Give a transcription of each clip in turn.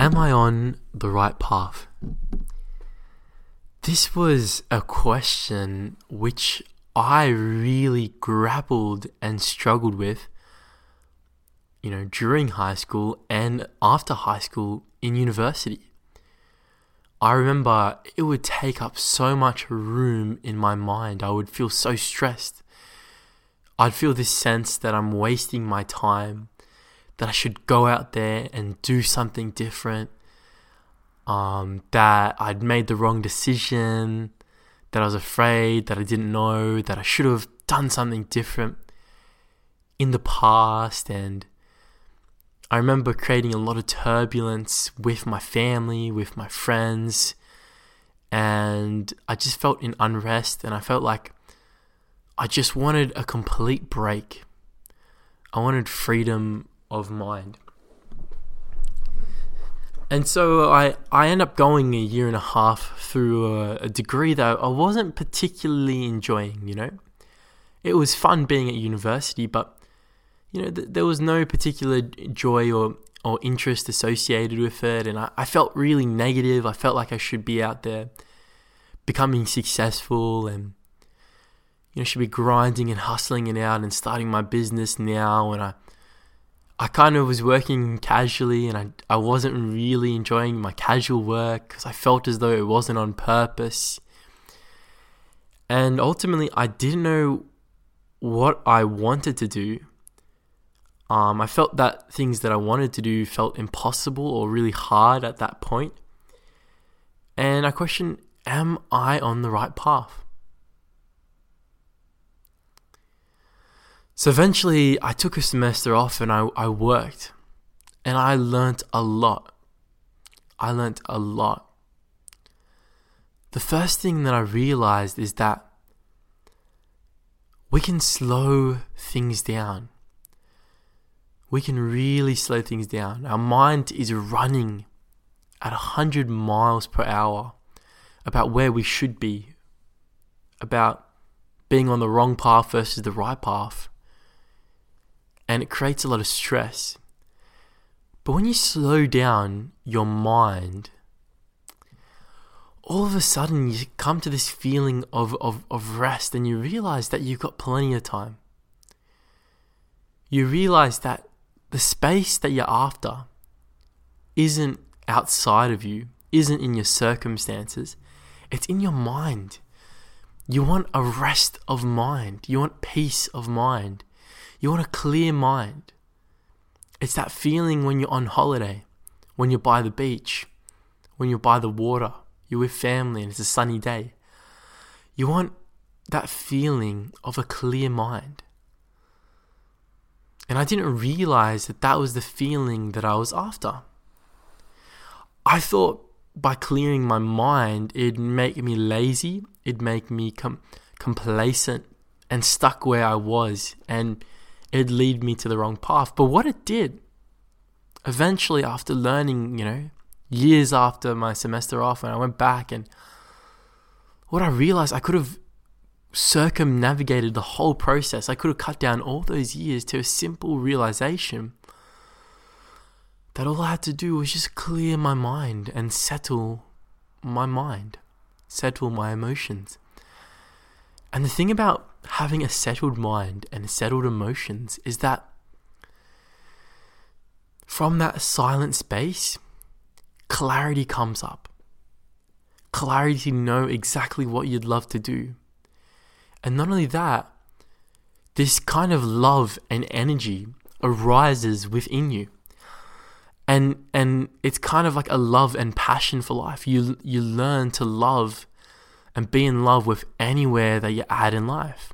Am I on the right path? This was a question which I really grappled and struggled with, you know, during high school and after high school in university. I remember it would take up so much room in my mind. I would feel so stressed. I'd feel this sense that I'm wasting my time that I should go out there and do something different, um, that I'd made the wrong decision, that I was afraid, that I didn't know, that I should have done something different in the past. And I remember creating a lot of turbulence with my family, with my friends. And I just felt in unrest and I felt like I just wanted a complete break. I wanted freedom of mind. And so I, I end up going a year and a half through a, a degree that I wasn't particularly enjoying, you know. It was fun being at university, but, you know, th- there was no particular joy or, or interest associated with it. And I, I felt really negative. I felt like I should be out there becoming successful and, you know, should be grinding and hustling it out and starting my business now. And I, I kind of was working casually and I, I wasn't really enjoying my casual work because I felt as though it wasn't on purpose. And ultimately, I didn't know what I wanted to do. Um, I felt that things that I wanted to do felt impossible or really hard at that point. And I questioned, am I on the right path? So eventually, I took a semester off and I, I worked. And I learnt a lot. I learnt a lot. The first thing that I realized is that we can slow things down. We can really slow things down. Our mind is running at 100 miles per hour about where we should be, about being on the wrong path versus the right path and it creates a lot of stress. But when you slow down your mind, all of a sudden you come to this feeling of, of, of rest and you realize that you've got plenty of time. You realize that the space that you're after isn't outside of you, isn't in your circumstances, it's in your mind. You want a rest of mind, you want peace of mind. You want a clear mind. It's that feeling when you're on holiday, when you're by the beach, when you're by the water, you're with family and it's a sunny day. You want that feeling of a clear mind. And I didn't realize that that was the feeling that I was after. I thought by clearing my mind, it'd make me lazy, it'd make me com- complacent and stuck where I was. And it'd lead me to the wrong path. But what it did, eventually, after learning, you know, years after my semester off, and I went back and what I realized, I could have circumnavigated the whole process. I could have cut down all those years to a simple realization that all I had to do was just clear my mind and settle my mind, settle my emotions. And the thing about having a settled mind and settled emotions is that from that silent space, clarity comes up. Clarity to know exactly what you'd love to do. And not only that, this kind of love and energy arises within you. And and it's kind of like a love and passion for life. You you learn to love and be in love with anywhere that you're at in life.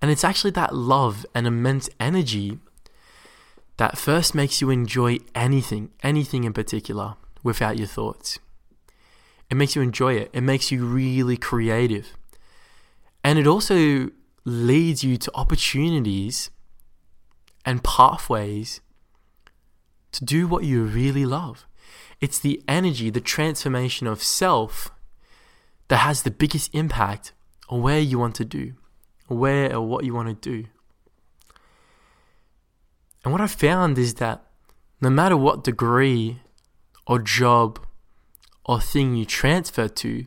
And it's actually that love and immense energy that first makes you enjoy anything, anything in particular, without your thoughts. It makes you enjoy it, it makes you really creative. And it also leads you to opportunities and pathways to do what you really love. It's the energy, the transformation of self that has the biggest impact on where you want to do, where or what you want to do. And what I found is that no matter what degree or job or thing you transfer to,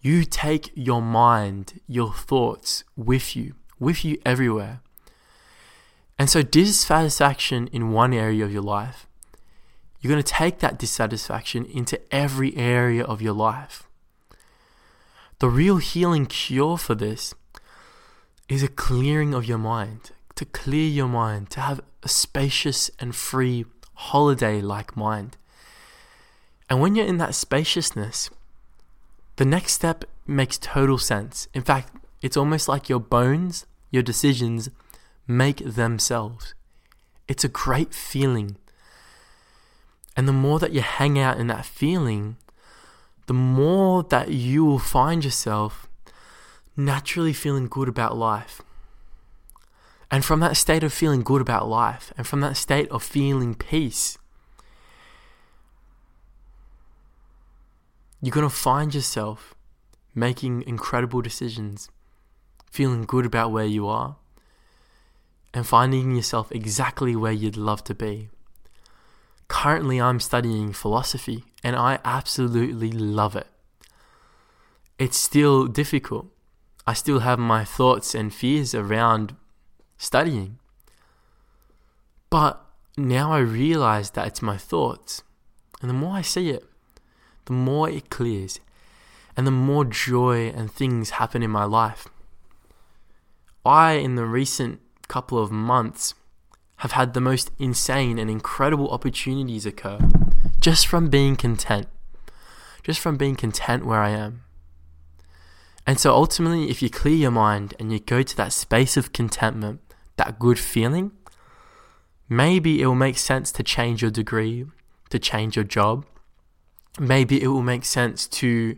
you take your mind, your thoughts with you, with you everywhere. And so, dissatisfaction in one area of your life, you're going to take that dissatisfaction into every area of your life. The real healing cure for this is a clearing of your mind, to clear your mind, to have a spacious and free holiday like mind. And when you're in that spaciousness, the next step makes total sense. In fact, it's almost like your bones, your decisions make themselves. It's a great feeling. And the more that you hang out in that feeling, the more that you will find yourself naturally feeling good about life. And from that state of feeling good about life, and from that state of feeling peace, you're going to find yourself making incredible decisions, feeling good about where you are, and finding yourself exactly where you'd love to be. Currently, I'm studying philosophy and I absolutely love it. It's still difficult. I still have my thoughts and fears around studying. But now I realize that it's my thoughts. And the more I see it, the more it clears and the more joy and things happen in my life. I, in the recent couple of months, have had the most insane and incredible opportunities occur just from being content. Just from being content where I am. And so ultimately, if you clear your mind and you go to that space of contentment, that good feeling, maybe it will make sense to change your degree, to change your job. Maybe it will make sense to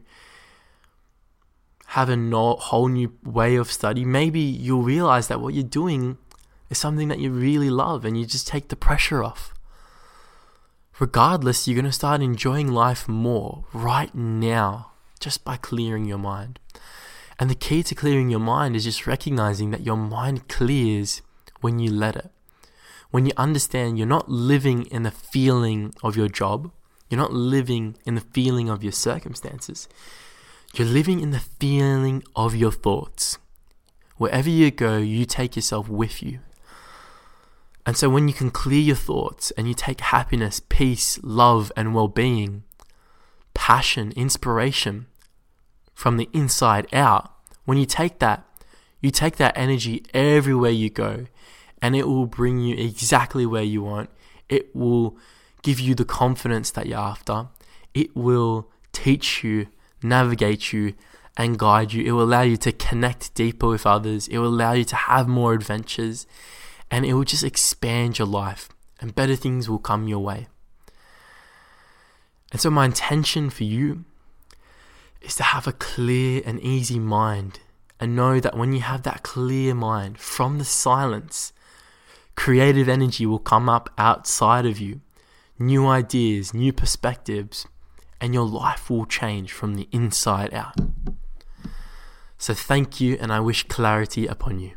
have a no, whole new way of study. Maybe you'll realize that what you're doing is something that you really love and you just take the pressure off. Regardless, you're going to start enjoying life more right now just by clearing your mind. And the key to clearing your mind is just recognizing that your mind clears when you let it. When you understand you're not living in the feeling of your job, you're not living in the feeling of your circumstances, you're living in the feeling of your thoughts. Wherever you go, you take yourself with you. And so when you can clear your thoughts and you take happiness, peace, love, and well being, passion, inspiration from the inside out, when you take that, you take that energy everywhere you go and it will bring you exactly where you want. It will give you the confidence that you're after. It will teach you, navigate you, and guide you. It will allow you to connect deeper with others. It will allow you to have more adventures and it will just expand your life and better things will come your way. And so, my intention for you is to have a clear and easy mind and know that when you have that clear mind from the silence, creative energy will come up outside of you, new ideas, new perspectives, and your life will change from the inside out. So, thank you, and I wish clarity upon you.